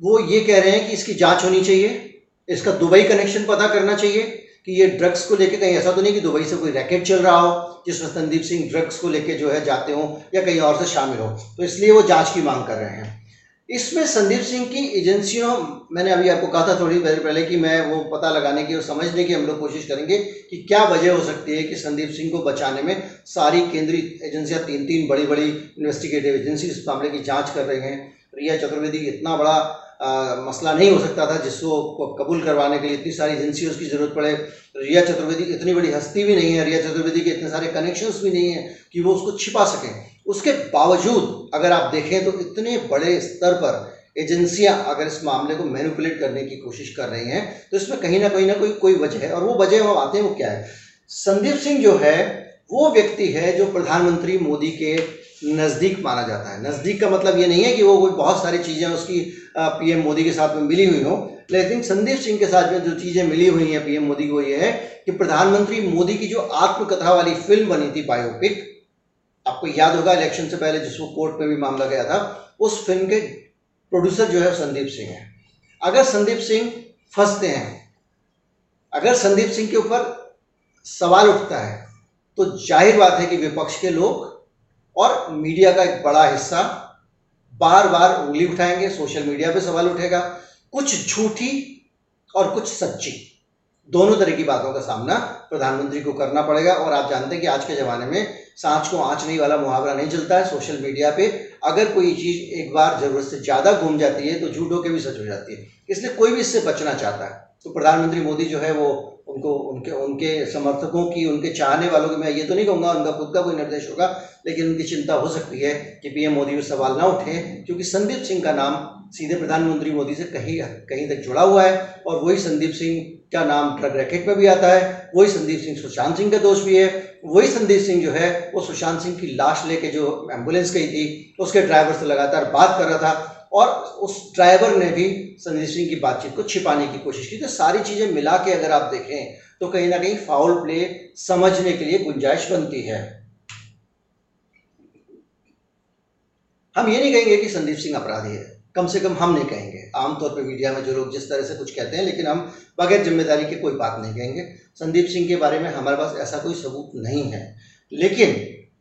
वो ये कह रहे हैं कि इसकी जाँच होनी चाहिए, इसका दुबई कनेक्शन पता करना चाहिए। कि ये ड्रग्स को लेके कहीं ऐसा तो नहीं कि दुबई से कोई रैकेट चल रहा हो जिसमें संदीप सिंह ड्रग्स को लेके जो है जाते हो या कहीं और से शामिल हो। तो इसलिए वो जाँच की मांग कर रहे हैं। इसमें संदीप सिंह की एजेंसियों मैंने अभी आपको कहा था थोड़ी देर पहले कि मैं वो पता लगाने की और समझने की हम लोग कोशिश करेंगे कि क्या वजह हो सकती है कि संदीप सिंह को बचाने में सारी केंद्रीय एजेंसियाँ तीन तीन बड़ी बड़ी इन्वेस्टिगेटिव एजेंसी इस मामले की जाँच कर रही हैं। रिया चतुर्वेदी इतना बड़ा आ, मसला नहीं हो सकता था जिसको कबूल करवाने के लिए इतनी सारी एजेंसियों की ज़रूरत पड़े। रिया चतुर्वेदी इतनी बड़ी हस्ती भी नहीं है रिया चतुर्वेदी के इतने सारे कनेक्शंस भी नहीं है कि वो उसको छिपा सकें। उसके बावजूद अगर आप देखें तो इतने बड़े स्तर पर एजेंसियाँ अगर इस मामले को मैनिपुलेट करने की कोशिश कर रही हैं तो इसमें कहीं ना कहीं ना कोई कोई वजह है। और वो वजह हम आते हैं वो क्या है? संदीप सिंह जो है वो व्यक्ति है जो प्रधानमंत्री मोदी के नज़दीक माना जाता है। नज़दीक का मतलब ये नहीं है कि वो कोई बहुत सारी चीज़ें उसकी पीएम मोदी के साथ में मिली हुई हो, लेकिन संदीप सिंह के साथ में जो चीज़ें मिली हुई हैं पीएम मोदी को, ये है कि प्रधानमंत्री मोदी की जो आत्मकथा वाली फ़िल्म बनी थी बायोपिक, आपको याद होगा इलेक्शन से पहले जिसको कोर्ट में भी मामला गया था, उस फ़िल्म के प्रोड्यूसर जो है संदीप सिंह है। अगर संदीप सिंह फंसते हैं, अगर संदीप सिंह के ऊपर सवाल उठता है तो ज़ाहिर बात है कि विपक्ष के लोग और मीडिया का एक बड़ा हिस्सा बार बार उंगली उठाएँगे, सोशल मीडिया पे सवाल उठेगा। कुछ झूठी और कुछ सच्ची, दोनों तरह की बातों का सामना प्रधानमंत्री को करना पड़ेगा। और आप जानते हैं कि आज के ज़माने में सांच को आँच नहीं वाला मुहावरा नहीं चलता है। सोशल मीडिया पे अगर कोई चीज़ एक बार ज़रूरत से ज़्यादा घूम जाती है तो झूठ होकर भी सच हो जाती है। इसलिए कोई भी इससे बचना चाहता है तो प्रधानमंत्री मोदी जो है वो उनको, उनके उनके समर्थकों की, उनके चाहने वालों की, मैं ये तो नहीं कहूँगा, उनका खुद का कोई निर्देश होगा, लेकिन उनकी चिंता हो सकती है कि पीएम मोदी पर सवाल ना उठे, क्योंकि संदीप सिंह का नाम सीधे प्रधानमंत्री मोदी से कहीं कहीं तक जुड़ा हुआ है, और वही संदीप सिंह का नाम ट्रक रैकेट में भी आता है, वही संदीप सिंह, सुशांत सिंह का दोष भी है, वही संदीप सिंह जो है, वो सुशांत सिंह की लाश लेके जो एंबुलेंस गई थी, उसके ड्राइवर से लगातार बात कर रहा था और उस ड्राइवर ने भी संदीप सिंह की बातचीत को छिपाने की कोशिश की। तो सारी चीज़ें मिला के अगर आप देखें तो कहीं ना कहीं फाउल प्ले समझने के लिए गुंजाइश बनती है। हम ये नहीं कहेंगे कि संदीप सिंह अपराधी है। कम से कम हम नहीं कहेंगे। आमतौर पर मीडिया में जो लोग जिस तरह से कुछ कहते हैं, लेकिन हम बगैर ज़िम्मेदारी की कोई बात नहीं कहेंगे। संदीप सिंह के बारे में हमारे पास ऐसा कोई सबूत नहीं है। लेकिन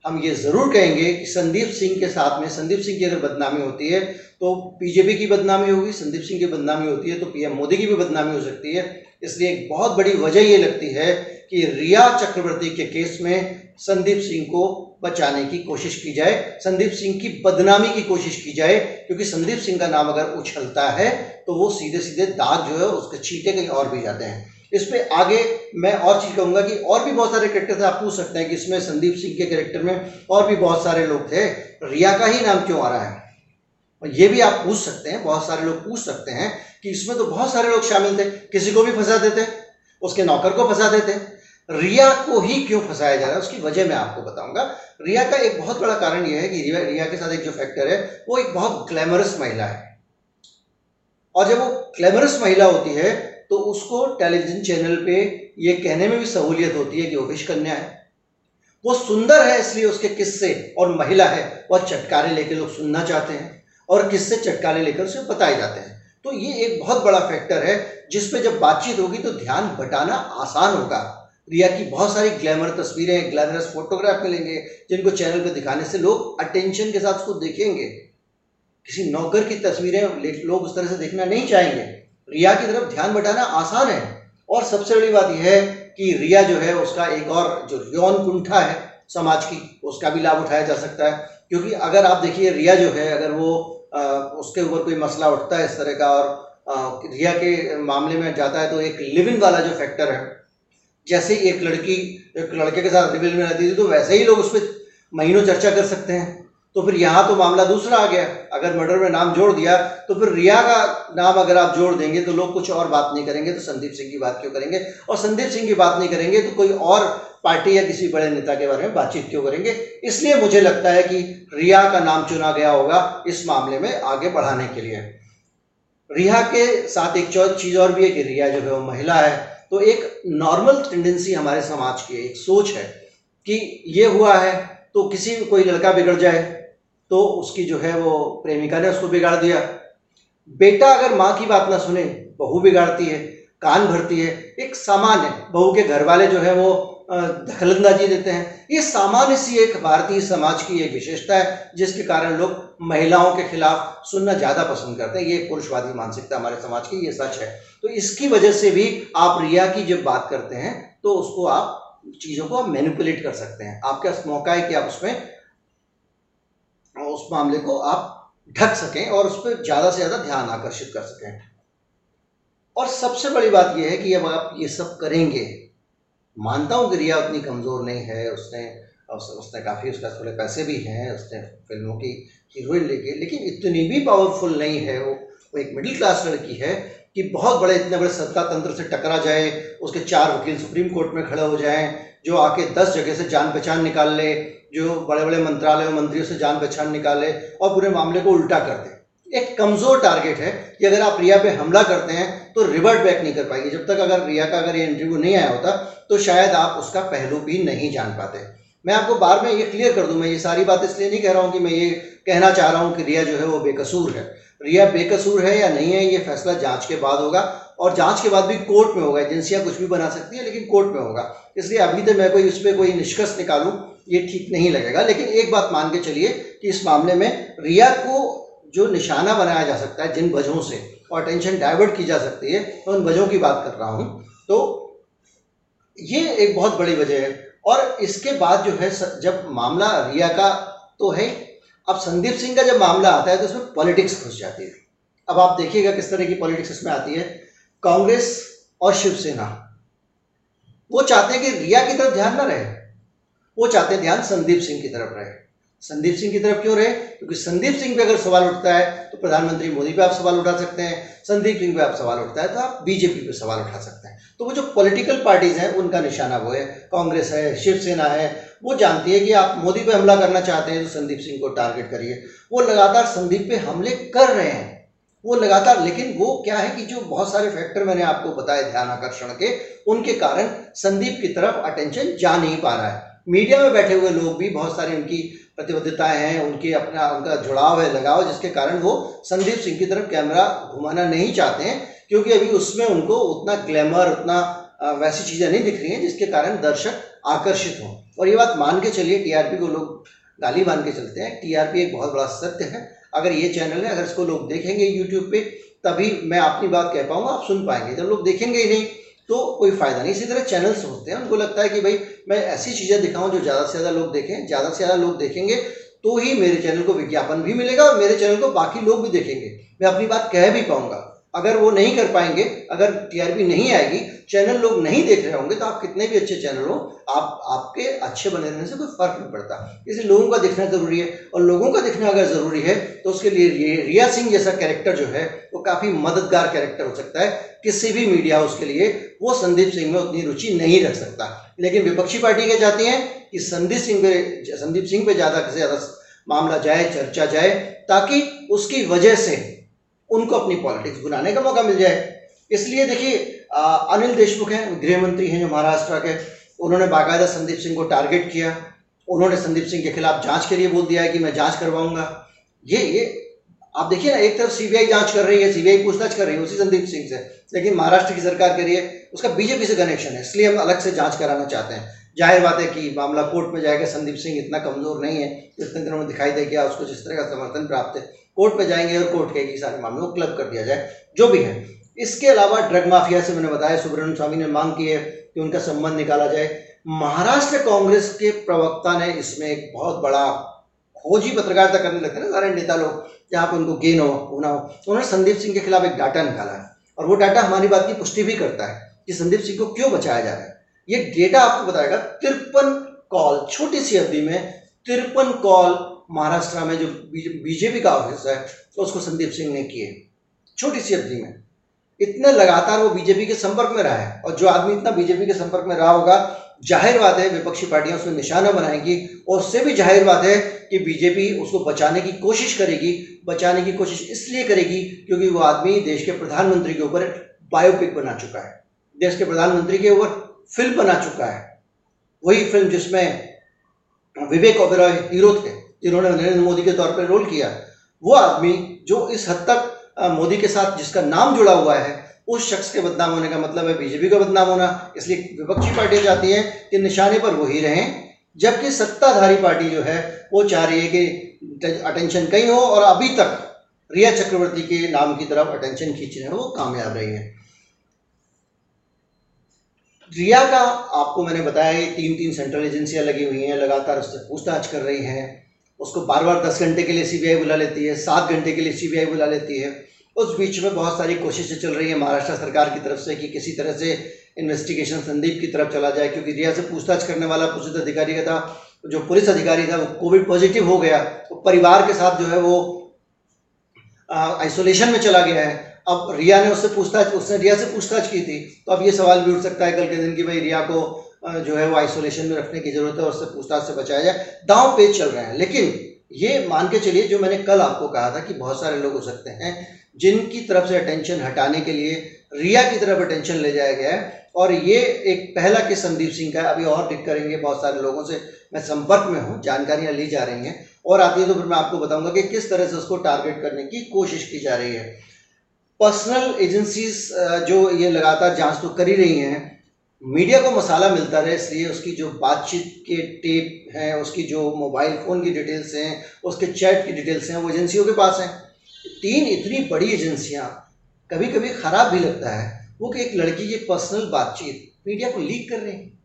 हम ये ज़रूर कहेंगे कि संदीप सिंह के साथ में, संदीप सिंह की अगर बदनामी होती है तो बीजेपी की बदनामी होगी, संदीप सिंह की बदनामी होती है तो पीएम मोदी की भी बदनामी हो सकती है। इसलिए एक बहुत बड़ी वजह ये लगती है कि रिया चक्रवर्ती के केस में संदीप सिंह को बचाने की कोशिश की जाए, संदीप सिंह की बदनामी की कोशिश की जाए, क्योंकि संदीप सिंह का नाम अगर उछलता है तो वो सीधे सीधे दाग जो है उसके छीटे कहीं और भी जाते हैं। इस पर आगे मैं और चीज़ कहूँगा कि और भी बहुत सारे करेक्टर थे आप पूछ सकते हैं कि इसमें संदीप सिंह के करेक्टर में और भी बहुत सारे लोग थे। रिया का ही नाम क्यों आ रहा है? और ये भी आप पूछ सकते हैं, बहुत सारे लोग पूछ सकते हैं कि इसमें तो बहुत सारे लोग शामिल थे। किसी को भी फंसा देते, उसके नौकर को फंसा देते। रिया को ही क्यों फंसाया जा रहा है, उसकी वजह मैं आपको बताऊँगा। रिया का एक बहुत बड़ा कारण यह है कि रिया रिया के साथ एक जो फैक्टर है, वो एक बहुत ग्लैमरस महिला है। और जब वो ग्लैमरस महिला होती है तो उसको टेलीविज़न चैनल पे ये कहने में भी सहूलियत होती है कि विश कन्या है। वो सुंदर है इसलिए उसके किस्से, और महिला है वह चटकारे लेके लोग सुनना चाहते हैं, और किस्से चटकारे लेकर उसे बताए जाते हैं। तो ये एक बहुत बड़ा फैक्टर है, जिसपे जब बातचीत होगी तो ध्यान बटाना आसान होगा। रिया की बहुत सारी ग्लैमर तस्वीरें, ग्लैमरस फोटोग्राफ मिलेंगे, जिनको चैनल पर दिखाने से लोग अटेंशन के साथ उसको देखेंगे। किसी नौकर की तस्वीरें लोग उस तरह से देखना नहीं चाहेंगे। रिया की तरफ़ ध्यान बटाना आसान है। और सबसे बड़ी बात यह है कि रिया जो है उसका एक और जो यौन कुंठा है समाज की उसका भी लाभ उठाया जा सकता है। क्योंकि अगर आप देखिए रिया जो है अगर वो आ, उसके ऊपर कोई मसला उठता है इस तरह का और आ, रिया के मामले में जाता है तो एक लिविंग वाला जो फैक्टर है जैसे ही एक लड़की एक लड़के के साथ रिविल में रहती थी तो वैसे ही लोग उस पर महीनों चर्चा कर सकते हैं। तो फिर यहाँ तो मामला दूसरा आ गया। अगर मर्डर में नाम जोड़ दिया तो फिर रिया का नाम अगर आप जोड़ देंगे तो लोग कुछ और बात नहीं करेंगे तो संदीप सिंह की बात क्यों करेंगे? और संदीप सिंह की बात नहीं करेंगे तो कोई और पार्टी या किसी बड़े नेता के बारे में बातचीत क्यों करेंगे? इसलिए मुझे लगता है कि रिया का नाम चुना गया होगा इस मामले में आगे बढ़ाने के लिए। रिया के साथ एक चीज़ और भी है कि रिया जो है वो महिला है। तो एक नॉर्मल टेंडेंसी हमारे समाज की एक सोच है कि ये हुआ है तो किसी कोई लड़का बिगड़ जाए तो उसकी जो है वो प्रेमिका ने उसको बिगाड़ दिया। बेटा अगर माँ की बात ना सुने, बहू बिगाड़ती है, कान भरती है, एक सामान्य, बहू के घर वाले जो है वो दखलंदाजी देते हैं। ये सामान्य सी एक भारतीय समाज की एक विशेषता है, जिसके कारण लोग महिलाओं के खिलाफ सुनना ज़्यादा पसंद करते हैं। ये पुरुषवादी मानसिकता हमारे समाज की, ये सच है। तो इसकी वजह से भी आप रिया की जब बात करते हैं तो उसको आप चीज़ों को आप मैनिपुलेट कर सकते हैं। आपके पास मौका है कि आप उसमें उस मामले को आप ढक सकें और उस पर ज़्यादा से ज़्यादा ध्यान आकर्षित कर सकें। और सबसे बड़ी बात यह है कि अब आप ये सब करेंगे, मानता हूँ कि रिया उतनी कमज़ोर नहीं है, उसने उसने काफ़ी, उसका थोड़े पैसे भी हैं, उसने फ़िल्मों की हीरोइन लेके, लेकिन इतनी भी पावरफुल नहीं है वो। वो एक मिडिल क्लास लड़की है कि बहुत बड़े, इतने बड़े सत्ता तंत्र से टकरा जाए, उसके चार वकील सुप्रीम कोर्ट में खड़े हो जाएँ, जो आके दस जगह से जान पहचान निकाल ले जो बड़े बड़े मंत्रालयों मंत्रियों से जान पहचान निकाले और पूरे मामले को उल्टा कर दे। एक कमज़ोर टारगेट है कि अगर आप रिया पे हमला करते हैं तो रिवर्ट बैक नहीं कर पाएँगे। जब तक अगर रिया का अगर ये इंटरव्यू नहीं आया होता तो शायद आप उसका पहलू भी नहीं जान पाते। मैं आपको बार में ये क्लियर कर दूँ, मैं ये सारी बात इसलिए नहीं कह रहा हूँ कि मैं ये कहना चाह रहा हूँ कि रिया जो है वो बेकसूर है। रिया बेकसूर है या नहीं है, ये फैसला जाँच के बाद होगा और जाँच के बाद भी कोर्ट में होगा। एजेंसियाँ कुछ भी बना सकती है, लेकिन कोर्ट में होगा। इसलिए अभी तक मैं कोई उस पर कोई निष्कर्ष निकालूं ये ठीक नहीं लगेगा। लेकिन एक बात मान के चलिए कि इस मामले में रिया को जो निशाना बनाया जा सकता है जिन वजहों से, और अटेंशन डाइवर्ट की जा सकती है, मैं उन वजहों की बात कर रहा हूँ। तो ये एक बहुत बड़ी वजह है। और इसके बाद जो है जब मामला रिया का तो है, अब संदीप सिंह का जब मामला आता है तो उसमें पॉलिटिक्स घुस जाती है। अब आप देखिएगा किस तरह की पॉलिटिक्स इसमें आती है। कांग्रेस और शिवसेना, वो चाहते हैं कि रिया की तरफ़ ध्यान ना रहे। वो चाहते हैं ध्यान संदीप सिंह की तरफ़ रहे। संदीप सिंह की तरफ़ क्यों रहे? क्योंकि संदीप सिंह पे अगर सवाल उठता है तो प्रधानमंत्री मोदी पे आप सवाल उठा सकते हैं। संदीप सिंह पे आप सवाल उठता है तो आप बीजेपी पे सवाल उठा सकते हैं। तो वो जो पॉलिटिकल पार्टीज़ हैं, उनका निशाना वो है। कांग्रेस है, शिवसेना है, वो जानती है कि आप मोदी पे हमला करना चाहते हैं तो संदीप सिंह को टारगेट करिए। वो लगातार संदीप पे हमले कर रहे हैं। वो लगातार, लेकिन वो क्या है कि जो बहुत सारे फैक्टर मैंने आपको बताए ध्यान आकर्षण के, उनके कारण संदीप की तरफ़ अटेंशन जा नहीं पा रहा है। मीडिया में बैठे हुए लोग भी बहुत सारी उनकी प्रतिबद्धताएँ हैं, उनकी अपना, उनका जुड़ाव है, लगाव, जिसके कारण वो संदीप सिंह की तरफ़ कैमरा घुमाना नहीं चाहते हैं, क्योंकि अभी उसमें उनको उतना ग्लैमर उतना वैसी चीज़ें नहीं दिख रही हैं, जिसके कारण दर्शक आकर्षित हों। और ये बात मान के चलिए, टीआरपी को लोग गाली मान के चलते हैं। टीआरपी एक बहुत बड़ा सत्य है। अगर ये चैनल है, अगर इसको लोग देखेंगे यूट्यूब पे, तभी मैं अपनी बात कह पाऊँगा, आप सुन पाएँगे। जब लोग देखेंगे ही नहीं तो कोई फ़ायदा नहीं। इसी तरह चैनल सोचते हैं। उनको लगता है कि भाई, मैं ऐसी चीज़ें दिखाऊँ जो ज़्यादा से ज़्यादा लोग देखें, ज़्यादा से ज़्यादा लोग देखेंगे तो ही मेरे चैनल को विज्ञापन भी मिलेगा और मेरे चैनल को बाकी लोग भी देखेंगे। मैं अपनी बात कह भी पाऊँगा। अगर वो नहीं कर पाएँगे, अगर टीआरपी नहीं आएगी चैनल लोग नहीं देख रहे होंगे तो आप कितने भी अच्छे चैनल हो, आप, आपके अच्छे बने रहने से कोई फ़र्क नहीं पड़ता। इसलिए लोगों का दिखना ज़रूरी है, और लोगों का दिखना अगर ज़रूरी है तो उसके लिए रिया सिंह जैसा कैरेक्टर जो है, वो काफ़ी मददगार कैरेक्टर हो सकता है। किसी भी मीडिया उसके लिए, वो संदीप सिंह में उतनी रुचि नहीं रख सकता। लेकिन विपक्षी पार्टी क्या चाहती है कि संदीप सिंह पे, संदीप सिंह पे ज़्यादा से ज़्यादा मामला जाए, चर्चा जाए, ताकि उसकी वजह से उनको अपनी पॉलिटिक्स बुलाने का मौका मिल जाए। इसलिए देखिए अनिल देशमुख हैं गृह मंत्री हैं जो महाराष्ट्र के। उन्होंने बाकायदा संदीप सिंह को टारगेट किया। उन्होंने संदीप सिंह के खिलाफ जाँच के लिए बोल दिया है कि मैं जाँच करवाऊँगा। ये ये, आप देखिए ना, एक तरफ़ सीबीआई जाँच कर रही है, सीबीआई पूछताछ कर रही है, उसी संदीप सिंह से। लेकिन महाराष्ट्र की सरकार कह रही है उसका बीजेपी से कनेक्शन है, इसलिए हम अलग से जाँच कराना चाहते हैं। ज़ाहिर बात है कि मामला कोर्ट में जाएगा, संदीप सिंह इतना कमज़ोर नहीं है इतने दिनों में दिखाई दे गया, उसको जिस तरह का समर्थन प्राप्त है कोर्ट में जाएँगे और कोर्ट कहेगी, सारे मामले को क्लब कर दिया जाए। जो भी है। इसके अलावा ड्रग माफिया से मैंने बताया, सुब्रमण्यम स्वामी ने मांग की है कि उनका संबंध निकाला जाए। महाराष्ट्र कांग्रेस के प्रवक्ता ने इसमें एक बहुत बड़ा खोजी पत्रकारिता करने लगते हैं सारे नेता लोग, जहाँ पर उनको गेन हो होना हो। उन्होंने संदीप सिंह के खिलाफ एक डाटा निकाला है और वो डाटा हमारी बात की पुष्टि भी करता है कि संदीप सिंह को क्यों बचाया जा रहा है। ये डेटा आपको बताएगा, तिरपन कॉल, छोटी सी अवधि में तिरपन कॉल महाराष्ट्र में जो बीजेपी का ऑफ़िस है तो उसको संदीप सिंह ने किए। छोटी सी अवधि में। इतने लगातार वो बीजेपी के संपर्क में रहा है, और जो आदमी इतना बीजेपी के संपर्क में रहा होगा, ज़ाहिर बात है विपक्षी पार्टियाँ उसमें निशाना बनाएँगी, और उससे भी ज़ाहिर बात है कि बीजेपी उसको बचाने की कोशिश करेगी, बचाने की कोशिश इसलिए करेगी क्योंकि वो आदमी देश के प्रधानमंत्री के ऊपर बायोपिक बना चुका है। देश के प्रधानमंत्री के ऊपर फ़िल्म बना चुका है। वही फ़िल्म जिसमें विवेक ओबेरॉय हीरो थे। जिन्होंने नरेंद्र मोदी के तौर पर रोल किया, वो आदमी जो इस हद तक मोदी के साथ जिसका नाम जुड़ा हुआ है, उस शख्स के बदनाम होने का मतलब है बीजेपी का बदनाम होना। इसलिए विपक्षी पार्टियाँ चाहती हैं कि निशाने पर वही रहें, जबकि सत्ताधारी पार्टी जो है, वो चाह रही है कि अटेंशन कहीं हो और अभी तक रिया चक्रवर्ती के नाम की तरफ़ अटेंशन खींच रहे हैं, वो कामयाब रही है। रिया का आपको मैंने बताया तीन तीन सेंट्रल एजेंसियाँ लगी हुई हैं, लगातार उससे पूछताछ कर रही हैं। उसको बार बार दस घंटे के लिए सीबीआई बुला लेती है, सात घंटे के लिए सीबीआई बुला लेती है। उस बीच में बहुत सारी कोशिशें चल रही है महाराष्ट्र सरकार की तरफ़ से कि किसी तरह से इन्वेस्टिगेशन संदीप की तरफ़ चला जाए, क्योंकि रिया से पूछताछ करने वाला पुलिस अधिकारी का था, जो पुलिस अधिकारी था, वो कोविड पॉजिटिव हो गया। तो परिवार के साथ जो है वो आइसोलेशन में चला गया है। अब रिया ने उससे पूछताछ, उसने रिया से पूछताछ की थी तो अब ये सवाल भी उठ सकता है कल के दिन की भाई रिया को जो है वो आइसोलेशन में रखने की ज़रूरत है और उससे पूछताछ से बचाया जाए। दांव पेज चल रहे हैं। लेकिन ये मान के चलिए, जो मैंने कल आपको कहा था कि बहुत सारे लोग हो सकते हैं, जिनकी तरफ़ से अटेंशन हटाने के लिए रिया की तरफ़ अटेंशन ले जाया गया है। और ये एक पहला केस संदीप सिंह का अभी और डिक करेंगे बहुत सारे लोगों से, मैं संपर्क में हूँ, जानकारियाँ ली जा रही हैं। और आती है तो फिर मैं आपको बताऊँगा कि किस तरह से उसको टारगेट करने की कोशिश की जा रही है। पर्सनल एजेंसीज जो ये लगातार जाँच तो कर ही रही हैं मीडिया को मसाला मिलता रहे, इसलिए उसकी जो बातचीत के टेप हैं, उसकी जो मोबाइल फ़ोन की डिटेल्स हैं, उसके चैट की डिटेल्स हैं, वो एजेंसियों के पास हैं। तीन इतनी बड़ी एजेंसियाँ कभी कभी ख़राब भी लगता है, वो कि एक लड़की की पर्सनल बातचीत मीडिया को लीक कर रहे हैं।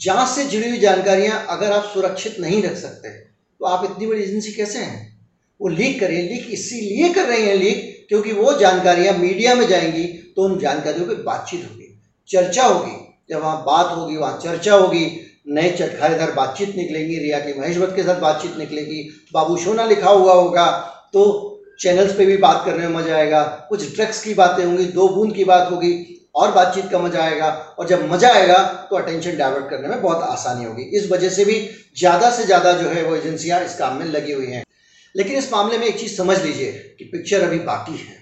जाँच से जुड़ी हुई जानकारियाँ अगर आप सुरक्षित नहीं रख सकते तो आप इतनी बड़ी एजेंसी कैसे हैं? वो लीक करें लीक इसीलिए कर रहे हैं लीक क्योंकि वो जानकारियाँ मीडिया में जाएँगी तो उन जानकारियों पर बातचीत होगी। चर्चा होगी। जब वहाँ बात होगी, वहाँ चर्चा होगी, नए चटखारेदार बातचीत निकलेंगी, रिया के महेश भट्ट के साथ बातचीत निकलेगी, बाबू सोना लिखा हुआ होगा तो चैनल्स पे भी बात करने में मज़ा आएगा, कुछ ड्रग्स की बातें होंगी, दो बूंद की बात होगी, और बातचीत का मज़ा आएगा, और जब मज़ा आएगा तो अटेंशन डाइवर्ट करने में बहुत आसानी होगी। इस वजह से भी ज़्यादा से ज़्यादा जो है वो एजेंसियाँ इस काम में लगी हुई हैं। लेकिन इस मामले में एक चीज़ समझ लीजिए कि पिक्चर अभी बाकी है।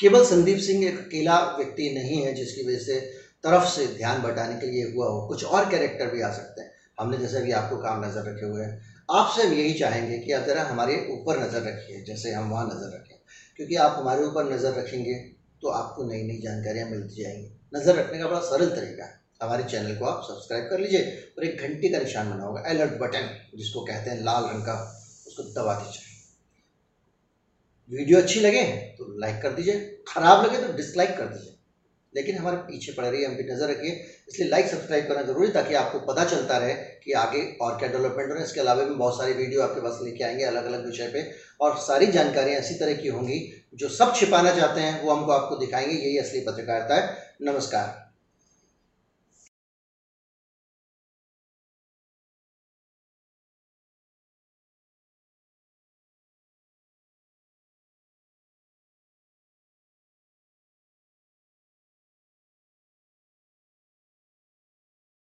केवल संदीप सिंह एक अकेला व्यक्ति नहीं है, जिसकी वजह से तरफ़ से ध्यान बटाने के लिए हुआ हो। कुछ और कैरेक्टर भी आ सकते हैं। हमने जैसे भी आपको काम नज़र रखे हुए हैं। आपसे हम यही चाहेंगे कि आप ज़रा हमारे ऊपर नज़र रखिए, जैसे हम वहाँ नज़र रखें। क्योंकि आप हमारे ऊपर नज़र रखेंगे तो आपको नई नई जानकारियाँ मिलती जाएँगी। नज़र रखने का बड़ा सरल तरीका है। हमारे चैनल को आप सब्सक्राइब कर लीजिए और एक घंटी का निशान बना होगा अलर्ट बटन जिसको कहते हैं लाल रंग का, उसको दबा दीजिए। वीडियो अच्छी लगे तो लाइक कर दीजिए, खराब लगे तो डिसलाइक कर दीजिए। लेकिन हमारे पीछे पड़ रही है हम भी नज़र रखिए, इसलिए लाइक सब्सक्राइब करना ज़रूरी ताकि आपको पता चलता रहे कि आगे और क्या डेवलपमेंट हो रहे हैं। इसके अलावा भी बहुत सारी वीडियो आपके पास लेके आएँगे अलग अलग विषय पे और सारी जानकारियाँ इसी तरह की होंगी जो सब छिपाना चाहते हैं, वो हमको आपको दिखाएँगे। यही असली पत्रकारिता है। नमस्कार।